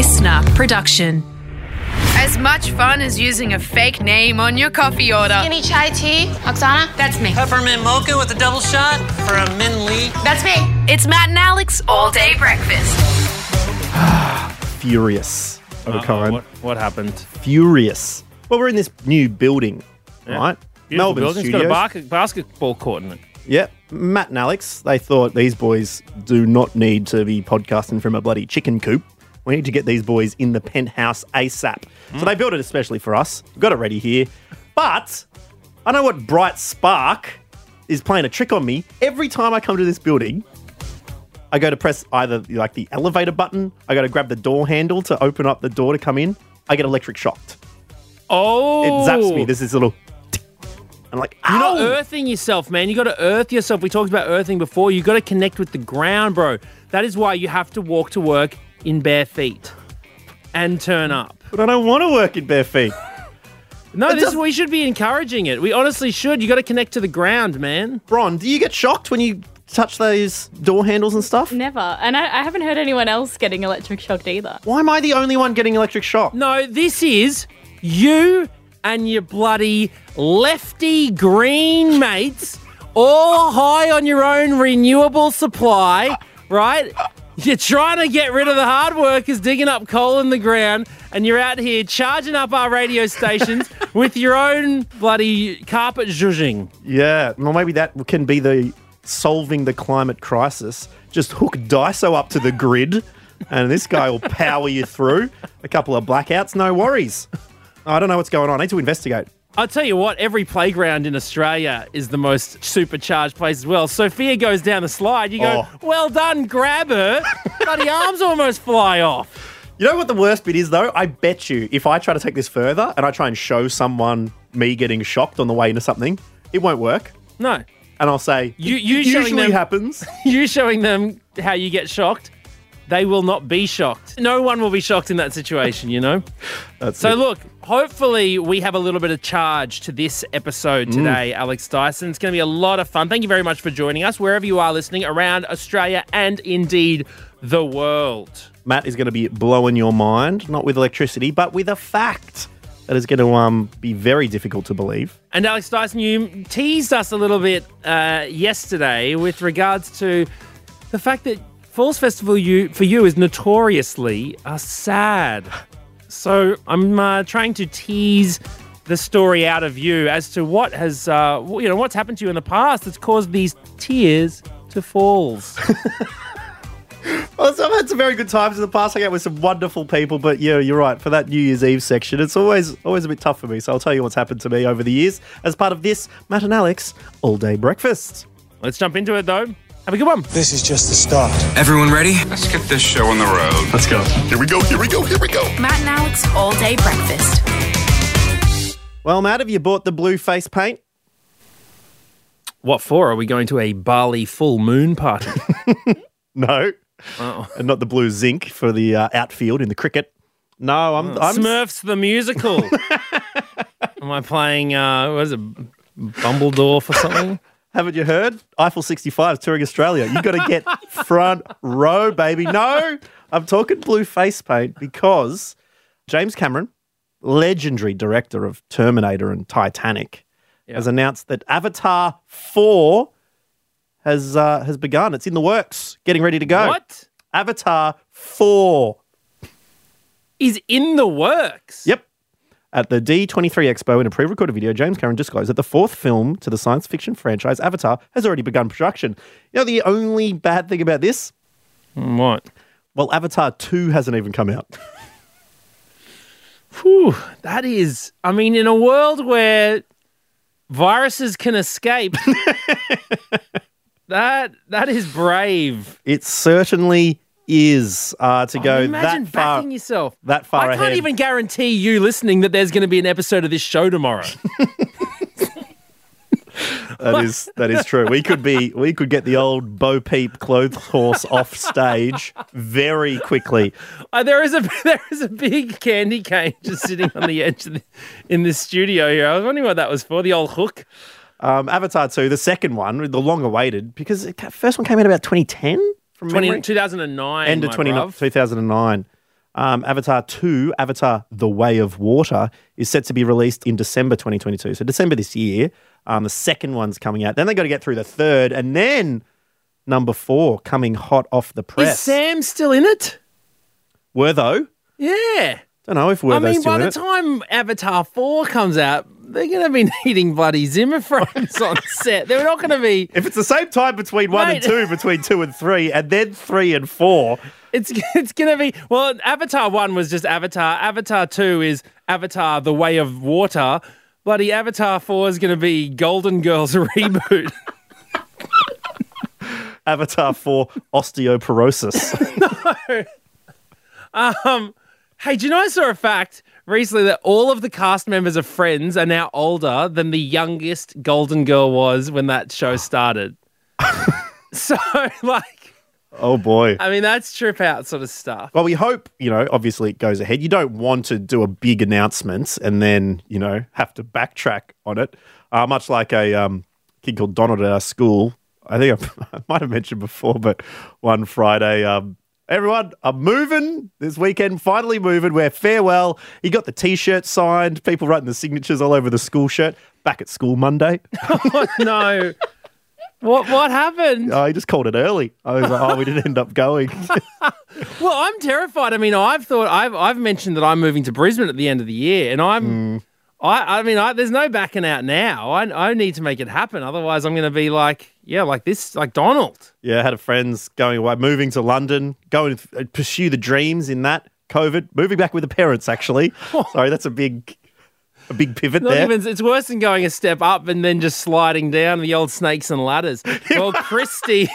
listener production. As much fun as using a fake name on your coffee order. Any chai tea? Oksana? That's me. Peppermint mocha with a double shot for a Min Lee. That's me. It's Matt and Alex all day breakfast. Furious. O'Kine. What, what happened? Furious. Well, we're in this new building, right? Beautiful Melbourne building. It's Studios. got a bar- basketball court in it. Yep. Matt and Alex, they thought these boys do not need to be podcasting from a bloody chicken coop. We need to get these boys in the penthouse ASAP. So they built it especially for us. We've got it ready here. But I know what bright spark is playing a trick on me. Every time I come to this building, I go to press either like the elevator button, I go to grab the door handle to open up the door to come in. I get electric shocked. Oh, It zaps me. There's this little. I'm like, You're not earthing yourself, man. You got to earth yourself. We talked about earthing before. You got to connect with the ground, bro. That is why you have to walk to work in bare feet and turn up. But I don't want to work in bare feet. No, this does- we should be encouraging it. We honestly should. You got to connect to the ground, man. Bron, do you get shocked when you touch those door handles and stuff? Never. And I, I haven't heard anyone else getting electric shocked either. Why am I the only one getting electric shock? No, this is you and your bloody lefty green mates, all high on your own renewable supply, right? You're trying to get rid of the hard workers digging up coal in the ground, and you're out here charging up our radio stations with your own bloody carpet zhuzhing. Yeah, well, maybe that can be the solving the climate crisis. Just hook Daiso up to the grid, and this guy will power you through. A couple of blackouts, no worries. I don't know what's going on. I need to investigate. I'll tell you what, every playground in Australia is the most supercharged place as well. Sophia goes down the slide, you go, Oh. well done, grab her. Bloody arms almost fly off. You know what the worst bit is, though? I bet you if I try to take this further and I try and show someone me getting shocked on the way into something, it won't work. No. And I'll say, You- you usually them- happens. You showing them how you get shocked, they will not be shocked. No one will be shocked in that situation, you know? So it. look, hopefully we have a little bit of charge to this episode today, Alex Dyson. It's going to be a lot of fun. Thank you very much for joining us wherever you are listening around Australia and indeed the world. Matt is going to be blowing your mind, not with electricity, but with a fact that is going to um, be very difficult to believe. And Alex Dyson, you teased us a little bit uh, yesterday with regards to the fact that Falls Festival you, for you is notoriously uh, sad. So I'm uh, trying to tease the story out of you as to what has, uh, you know, what's happened to you in the past that's caused these tears to falls. Well, so I've had some very good times in the past. I out with some wonderful people, but yeah, you're right. For that New Year's Eve section, it's always always a bit tough for me. So I'll tell you what's happened to me over the years as part of this Matt and Alex all day breakfast. Let's jump into it though. Have a good one. This is just the start. Everyone ready? Let's get this show on the road. Let's go. Here we go, here we go, here we go. Matt and Alex all day breakfast. Well, Matt, have you bought the blue face paint? What for? Are we going to a Bali full moon party? No, oh. and not the blue zinc for the uh, outfield in the cricket. No, I'm. I'm Smurfs the musical. Am I playing? Uh, what is it? Bumbledore or something? Haven't you heard? Eiffel 65 is touring Australia. You've got to get front row, baby. No, I'm talking blue face paint because James Cameron, legendary director of Terminator and Titanic, has announced that Avatar 4 has uh, has begun. It's in the works, getting ready to go. What Avatar 4. is in the works? Yep. At the D23 Expo in a pre recorded video, James Cameron disclosed that the fourth film to the science fiction franchise Avatar has already begun production. You know, the only bad thing about this? Mm, What? Well, Avatar 2 hasn't even come out. Whew, that is. I mean, in a world where viruses can escape, that that is brave. It certainly is uh, to go Imagine that far. backing yourself. that far I can't ahead. even guarantee you listening that there's going to be an episode of this show tomorrow. That is that is true. We could be we could get the old Bo Peep clothes horse off stage very quickly. Uh, there is a there is a big candy cane just sitting on the edge of the, in this studio here. I was wondering what that was for. The old hook. Um, Avatar 2, the second one, the long awaited, because the first one came out about 2010 from 20, memory. 2009. End of my 20, bruv. 2009. Um, Avatar 2, Avatar The Way of Water, is set to be released in December 2022. So, December this year. Um, the second one's coming out. Then they got to get through the third. And then number four coming hot off the press. Is. Sam still in it? Were though? Yeah. Don't know if we're I mean, by the it. time Avatar 4 comes out, they're going to be needing bloody Zimmer frames on set. They're not going to be. If it's the same time between one and two, between two and three, and then three and four, It's it's going to be. Well, Avatar 1 was just Avatar. Avatar 2 is Avatar The Way of Water. Bloody Avatar 4 is going to be Golden Girls reboot. Avatar 4 osteoporosis. Um, Hey, do you know I saw a fact recently that all of the cast members of Friends are now older than the youngest Golden Girl was when that show started? so, like, oh boy. I mean, that's trip out sort of stuff. Well, we hope, you know, obviously it goes ahead. You don't want to do a big announcement and then, you know, have to backtrack on it. Uh, much like a um, kid called Donald at our school. I think I, I might have mentioned before, but one Friday, um, everyone, I'm moving this weekend, finally moving. We're farewell. He got the t shirt signed, people writing the signatures all over the school shirt. Back at school Monday. Oh, no. What what happened? Oh, he just called it early. I was like, oh, we didn't end up going. Well, I'm terrified. I mean, I've thought I've I've mentioned that I'm moving to Brisbane at the end of the year, and I'm. Mm. I, I mean, I, there's no backing out now. I, I need to make it happen. Otherwise, I'm going to be like, yeah, like this, like Donald. Yeah, I had a friends going away, moving to London, going to uh, pursue the dreams in that COVID, moving back with the parents. Actually, sorry, that's a big, a big pivot Not there. even, it's worse than going a step up and then just sliding down the old snakes and ladders. Well, Christy,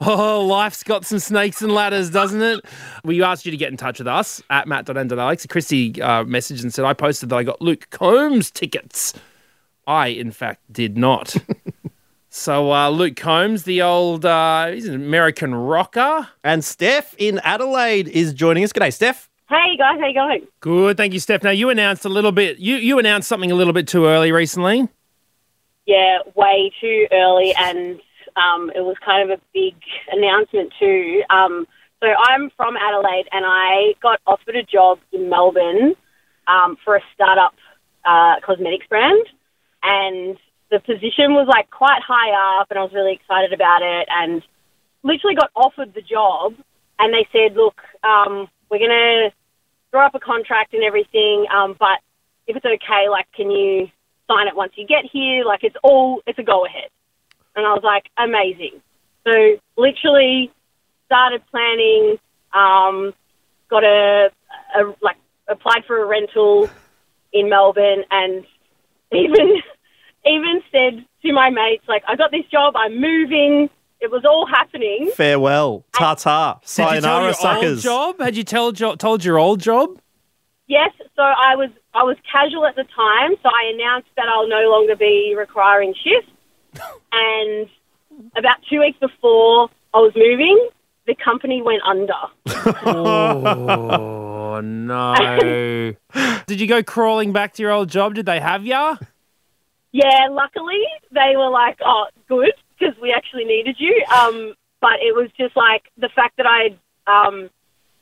oh, life's got some snakes and ladders, doesn't it? We asked you to get in touch with us at matt.and.alex. Christy uh, messaged and said, I posted that I got Luke Combs tickets. I, in fact, did not. so, uh, Luke Combs, the old, uh, he's an American rocker. And Steph in Adelaide is joining us. G'day, Steph. Hey guys, how you going? Good, thank you, Steph. Now, you announced a little bit, you, you announced something a little bit too early recently. Yeah, way too early, and um, it was kind of a big announcement too. Um, so I'm from Adelaide, and I got offered a job in Melbourne um, for a startup uh, cosmetics brand, and the position was like quite high up, and I was really excited about it, and literally got offered the job, and they said, "Look, um, we're gonna draw up a contract and everything, um, but if it's okay, like, can you sign it once you get here? Like, it's all, it's a go ahead. And I was like, amazing. So, literally started planning, um, got a, a, like, applied for a rental in Melbourne and even, even said to my mates, like, I got this job, I'm moving. It was all happening. Farewell. Ta ta. Did you tell Sayonara, your suckers. old job? Had you tell, jo- told your old job? Yes, so I was I was casual at the time, so I announced that I'll no longer be requiring shifts. And about two weeks before I was moving, the company went under. Oh no! Did you go crawling back to your old job? Did they have ya? Yeah, luckily they were like, "Oh, good," because we actually needed you. Um, but it was just like the fact that I um,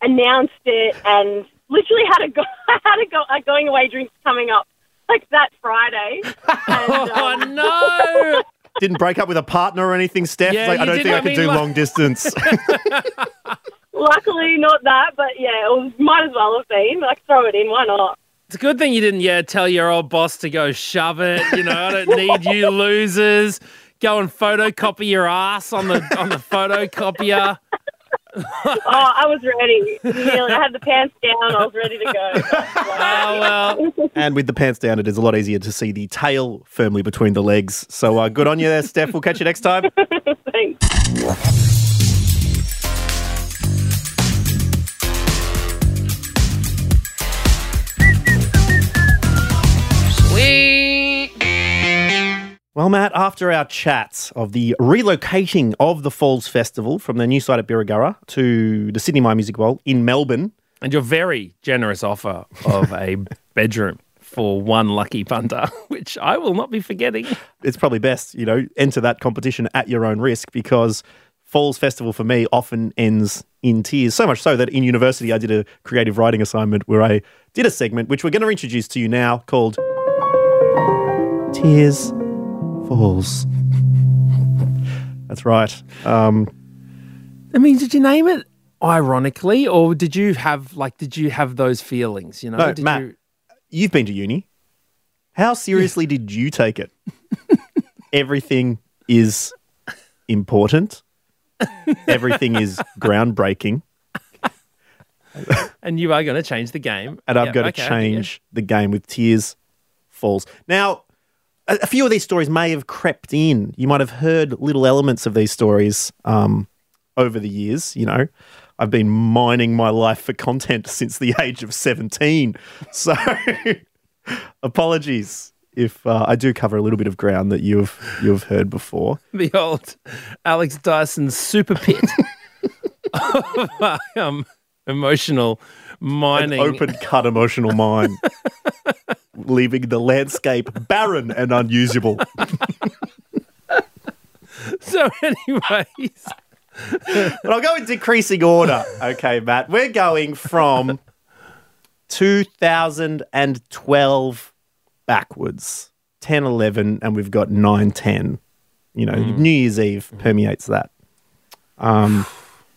announced it and literally had a go- had a, go- a going away drink coming up like that Friday. And, Oh um, no! Didn't break up with a partner or anything, Steph. Yeah, like, I don't think I, I could do like- long distance. luckily, not that, but yeah, it was, might as well have been. Like, throw it in. Why not? It's a good thing you didn't, yeah, tell your old boss to go shove it. You know, I don't need you losers. Go and photocopy your ass on the on the photocopier. Oh, I was ready. I had the pants down. I was ready to go. Oh well. and with the pants down, it is a lot easier to see the tail firmly between the legs. So uh, good on you there, Steph. We'll catch you next time. Thanks. Matt, after our chats of the relocating of the Falls Festival from the new site at Birregurra to the Sidney Myer Music Bowl in Melbourne, And your very generous offer of a bedroom for one lucky punter, which I will not be forgetting. it's probably best, you know, enter that competition at your own risk because Falls Festival for me often ends in tears. So much so that in university I did a creative writing assignment where I did a segment which we're going to introduce to you now called Tears Falls. That's right. Um, I mean, did you name it ironically, or did you have like did you have those feelings? You know, No, did Matt. you? you've been to uni. How seriously did you take it? Everything is important. Everything is groundbreaking. And you are going to change the game. and I've Yeah, got to okay, change the game with Tears Falls. Now, a, few of these stories may have crept in. You might have heard little elements of these stories um, over the years. You know, I've been mining my life for content since the age of 17. So, apologies if uh, I do cover a little bit of ground that you've you've heard before. yeah. The old Alex Dyson super pit of um, emotional An mining. open cut emotional mine, leaving the landscape barren and unusable. So, anyways, But I'll go in decreasing order. Okay, Matt. We're going from 2012 backwards 10, 11, and we've got 9, 10. You know, New Year's Eve permeates that. Um,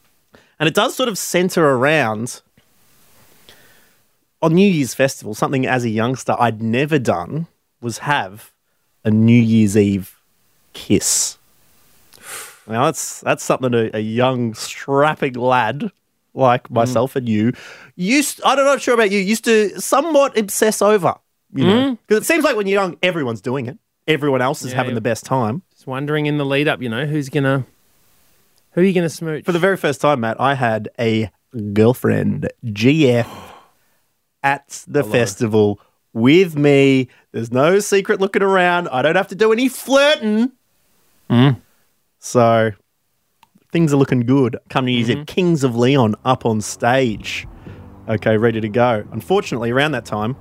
and it does sort of center around on New Year's Festival, something as a youngster I'd never done was have a New Year's Eve kiss. Now that's that's something a, a young strapping lad like mm. myself and you used. I'm not sure about you. Used to somewhat obsess over. You know, mm. because it seems like when you're young, everyone's doing it. Everyone else is Yeah, having yeah. the best time. just wondering in the lead up, you know, who's gonna who are you gonna smooch? For the very first time, Matt, I had a girlfriend, GF, at the festival with me. There's no secret looking around. I don't have to do any flirting. Mm. So things are looking good. Come to use it. Mm-hmm. Kings of Leon up on stage. Okay, ready to go. Unfortunately, around that time,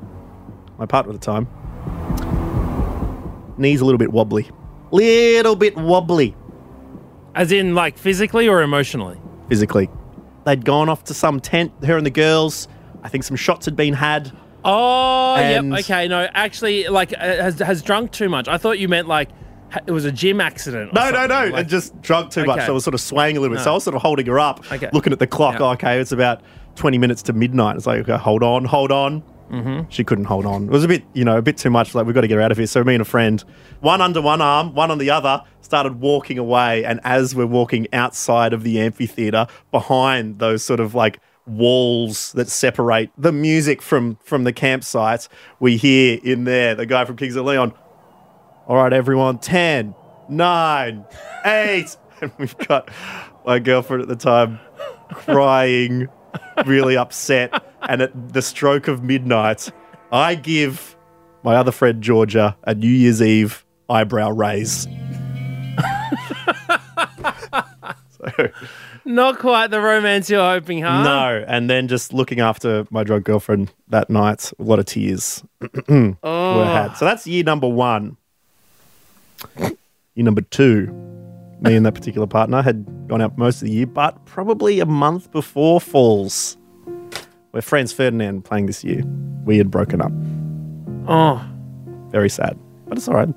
my partner at the time, knees a little bit wobbly. Little bit wobbly As in, like physically or emotionally? physically. They'd gone off to some tent, her and the girls. I think some shots had been had. Oh, And- yep. Okay, no, actually, like uh, has has drunk too much. I thought you meant like it was a gym accident. No, no, no. like- just drunk too much. So I was sort of swaying a little bit. So I was sort of holding her up, Okay. looking at the clock. Yeah. Oh, okay, it's about 20 minutes to midnight. It's like, okay, hold on, hold on. Mm-hmm. She couldn't hold on. It was a bit, you know, a bit too much. Like, we've got to get her out of here. So me and a friend, one under one arm, one on the other, started walking away. And as we're walking outside of the amphitheater, behind those sort of like walls that separate the music from from the campsite, we hear in there the guy from Kings of Leon, all right, everyone, 10, 9, 8. And we've got my girlfriend at the time crying, really upset. And at the stroke of midnight, I give my other friend Georgia a New Year's Eve eyebrow raise. so, Not quite the romance you're hoping, huh? no. And then just looking after my drug girlfriend that night, a lot of tears were oh. had. So that's year number one. Year number two, me and that particular partner had gone out most of the year, but probably a month before Falls, where Franz Ferdinand playing this year, we had broken up. Oh, Very sad, but it's all right.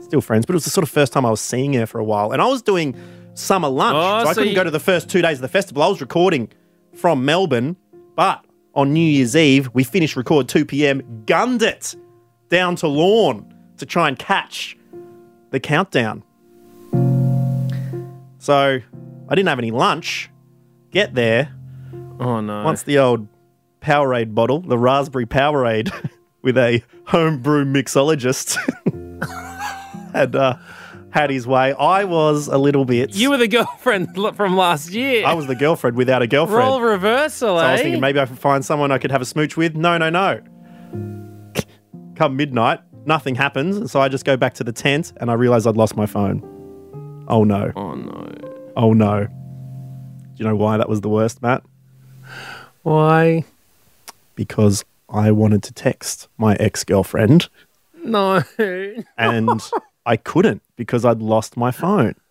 Still friends, but it was the sort of first time I was seeing her for a while, and I was doing summer lunch, Oh, so I so couldn't you- go to the first two days of the festival. I was recording from Melbourne, but on New Year's Eve we finished record two p.m. Gunned it down to Lorne to try and catch the countdown. So I didn't have any lunch. Get there oh no. once the old Powerade bottle, the raspberry Powerade, with a homebrew mixologist, had uh, had his way. I was a little bit. you were the girlfriend from last year. I was the girlfriend without a girlfriend. Role reversal, so I eh? was thinking maybe I could find someone I could have a smooch with. No, no, no. Come midnight, nothing happens, and so I just go back to the tent and I realize I'd lost my phone. Oh no! Oh no. Oh no! Do you know why that was the worst, Matt? Why? Because I wanted to text my ex girlfriend No. and I couldn't because I'd lost my phone.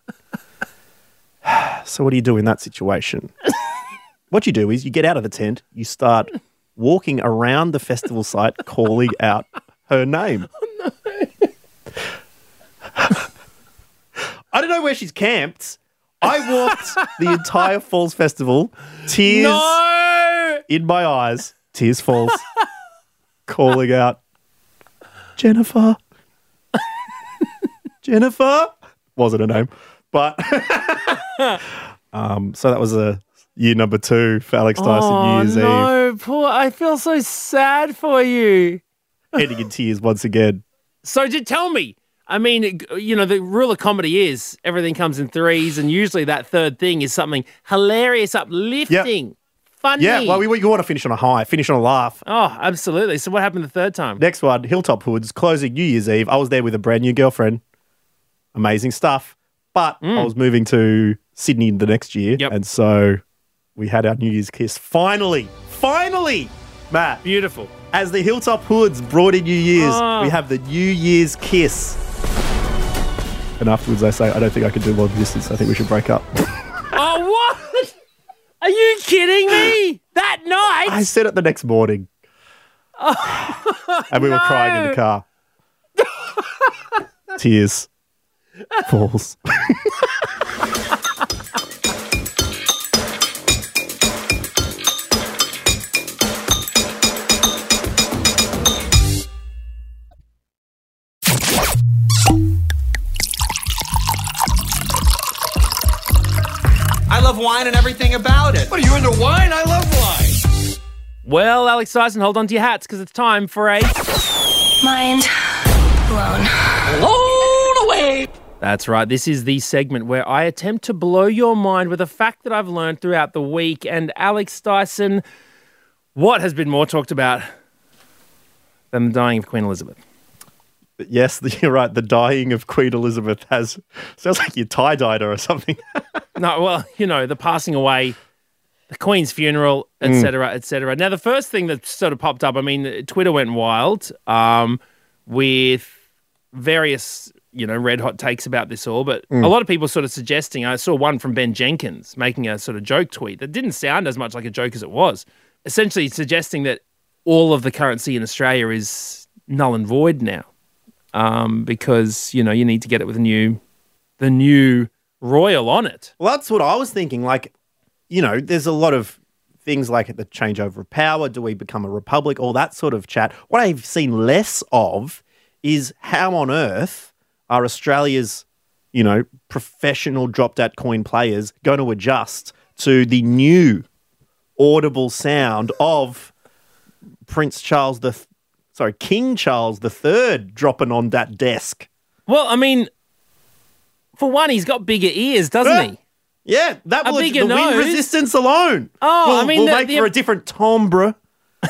So what do you do in that situation? what you do is you get out of the tent, you start walking around the festival site calling out her name. Oh, I don't know where she's camped. I walked the entire Falls Festival, tears No! in my eyes, tears falls, calling out, Jennifer. Jennifer wasn't her name, but um, so that was a year number two for Alex Dyson New Oh Year's no, poor! I feel so sad for you. Eve, ending in tears once again. So, just tell me. I mean, you know, the rule of comedy is everything comes in threes, and usually that third thing is something hilarious, uplifting, funny. Yeah, well, we, we want to finish on a high, finish on a laugh. oh, absolutely. So, what happened the third time? Next one, Hilltop Hoods, closing New Year's Eve. I was there with a brand new girlfriend. Amazing stuff. But I was moving to Sydney the next year. Mm. Yep. And so we had our New Year's kiss. Finally, finally, Matt, Beautiful. as the Hilltop Hoods brought in New Year's, Oh. we have the New Year's kiss. And afterwards, I say, I don't think I can do long distance. I think we should break up. Oh, what? Are you kidding me? That night? I said it the next morning. and we were crying in the car. Tears. Falls. I love wine and everything about it. What are you into wine? I love wine. Well, Alex Dyson, hold on to your hats because it's time for a. Mind blown. Blown away. That's right. This is the segment where I attempt to blow your mind with a fact that I've learned throughout the week. And Alex Dyson, what has been more talked about than the dying of Queen Elizabeth? Yes, you're right. The dying of Queen Elizabeth has sounds like you tie dyed her or something. No, well, you know, the passing away, the Queen's funeral, Mm. etc., etc. Now, the first thing that sort of popped up, I mean, Twitter went wild um, with various, you know, red hot takes about this all, but Mm. a lot of people sort of suggesting. I saw one from Ben Jenkins making a sort of joke tweet that didn't sound as much like a joke as it was, essentially suggesting that all of the currency in Australia is null and void now um, because you know you need to get it with a new, the new royal on it. well, that's what I was thinking. Like, you know, there's a lot of things like the changeover of power. Do we become a republic? All that sort of chat. What I've seen less of is how on earth are Australia's, you know, professional drop dat coin players going to adjust to the new audible sound of Prince Charles the, sorry, King Charles the Third dropping on that desk. Well, I mean, for one, he's got bigger ears, doesn't he? Yeah, that will the wind resistance alone. Oh, we'll, I mean, we'll the- make the- for a different timbre.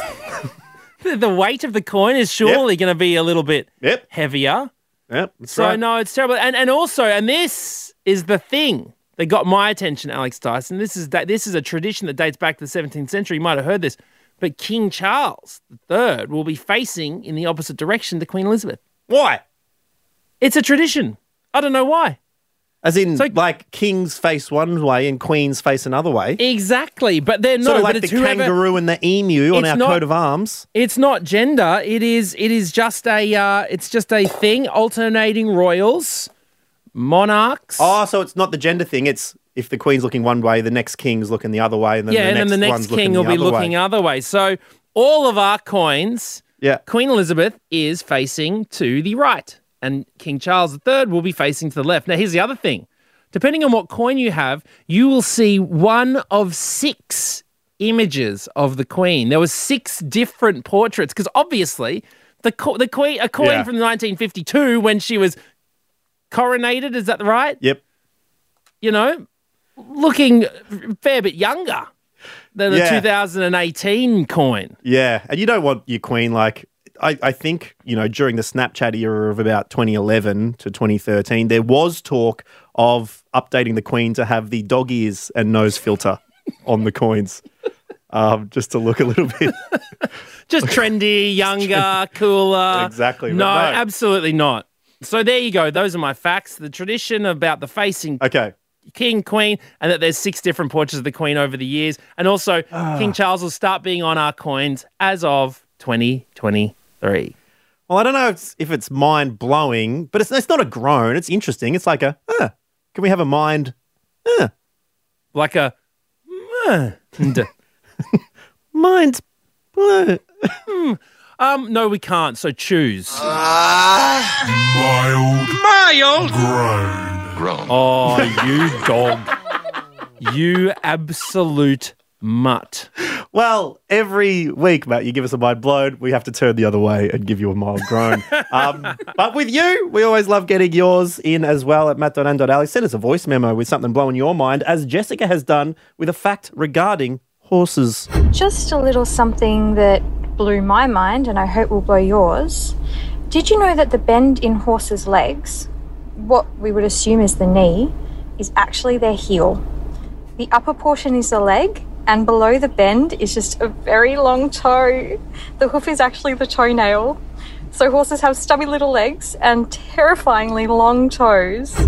The, weight of the coin is surely going to be a little bit Yep, heavier. Yep. That's So right. no, it's terrible. And and also, and this is the thing that got my attention, Alex Dyson. This is that this is a tradition that dates back to the 17th century. You might have heard this, but King Charles III will be facing in the opposite direction to Queen Elizabeth. Why? It's a tradition. I don't know why. As in, So- like kings face one way and queens face another way. Exactly, but they're not. sort of like the whoever, kangaroo and the emu on our not- coat of arms. It's not gender. It is. It is just a. Uh, it's just a thing. Alternating royals, monarchs. Oh, so it's not the gender thing. It's if the queen's looking one way, the next king's looking the other way, and then yeah, the and then next the next king will be other looking way. other way. So all of our coins, Yeah. Queen Elizabeth is facing to the right, and King Charles III will be facing to the left. Now, here's the other thing: depending on what coin you have, you will see one of six images of the Queen. There were six different portraits because obviously the co- the Queen, a coin Yeah. from 1952 when she was coronated. Is that right? Yep. you know, looking a fair bit younger than the Yeah. 2018 coin. Yeah, and you don't want your queen like. I, I think you know during the Snapchat era of about 2011 to 2013, there was talk of updating the queen to have the dog ears and nose filter on the coins, um, just to look a little bit. Just trendy, younger, cooler. Exactly, No, no. absolutely not. So there you go. Those are my facts. The tradition about the facing Okay, king, queen, and that there's six different portraits of the queen over the years. And also, King Charles will start being on our coins as of 2023. Well, I don't know if it's, if it's mind blowing, but it's, it's not a groan. It's interesting. It's like a, huh, can we have a mind? Huh, Like a. uh, and- mind. uh, um, no, we can't. So choose. Mild. groan. Oh, you dog. You absolute mutt. Well, every week, Matt, you give us a mind blown. We have to turn the other way and give you a mild groan. um, but with you, we always love getting yours in as well at matt.and.alex. Send us a voice memo with something blowing your mind, as Jessica has done with a fact regarding horses. Just a little something that blew my mind and I hope will blow yours. Did you know that the bend in horses' legs, what we would assume is the knee, is actually their heel? The upper portion is the leg, and below the bend is just a very long toe. The hoof is actually the toenail. So horses have stubby little legs and terrifyingly long toes.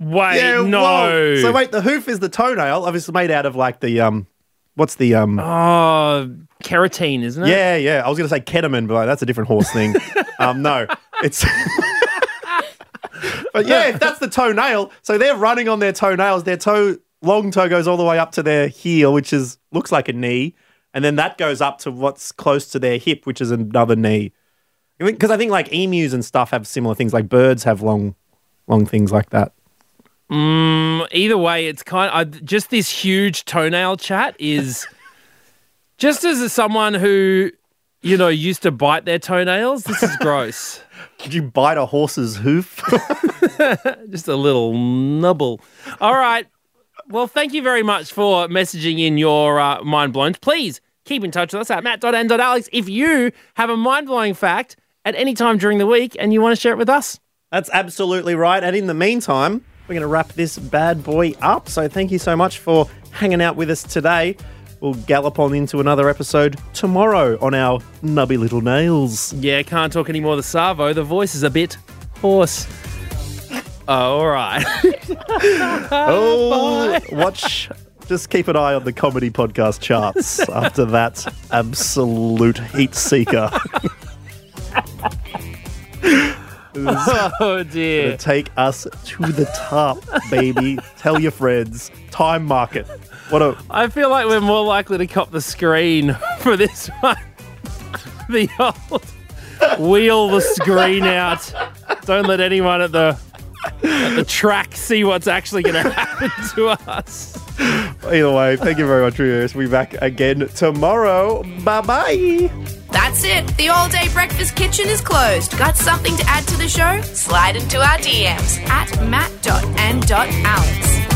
Wait, no. whoa. So wait, the hoof is the toenail, obviously made out of like the um, what's the um? Oh, keratin, isn't it? Yeah, yeah. I was going to say ketamine, but like, that's a different horse thing. um, no, it's. but yeah, if that's the toenail, so they're running on their toenails. Their toe, long toe, goes all the way up to their heel, which is looks like a knee, and then that goes up to what's close to their hip, which is another knee. Because I think like emus and stuff have similar things. Like birds have long, long things like that. Mm, either way, it's kind of just this huge toenail chat is just as someone who, you know, used to bite their toenails, this is gross. Did you bite a horse's hoof? just a little nubble. All right. Well, thank you very much for messaging in your uh, mind blown. Please keep in touch with us at matt.n.alex if you have a mind blowing fact at any time during the week and you want to share it with us. That's absolutely right. And in the meantime, we're going to wrap this bad boy up. So thank you so much for hanging out with us today. We'll gallop on into another episode tomorrow on our nubby little nails. Yeah, can't talk anymore. The Savo, the voice is a bit hoarse. Oh, all right. Oh, watch. Just keep an eye on the comedy podcast charts after that absolute heat seeker. oh dear. Take us to the top, baby. Tell your friends. Time market. What a I feel like we're more likely to cop the screen for this one. the old wheel the screen out. Don't let anyone at the at the track see what's actually going to happen to us. Either way, thank you very much for yours. We'll be back again tomorrow. Bye bye. That's it. The all day breakfast kitchen is closed. Got something to add to the show? Slide into our DMs at matt.and.alex.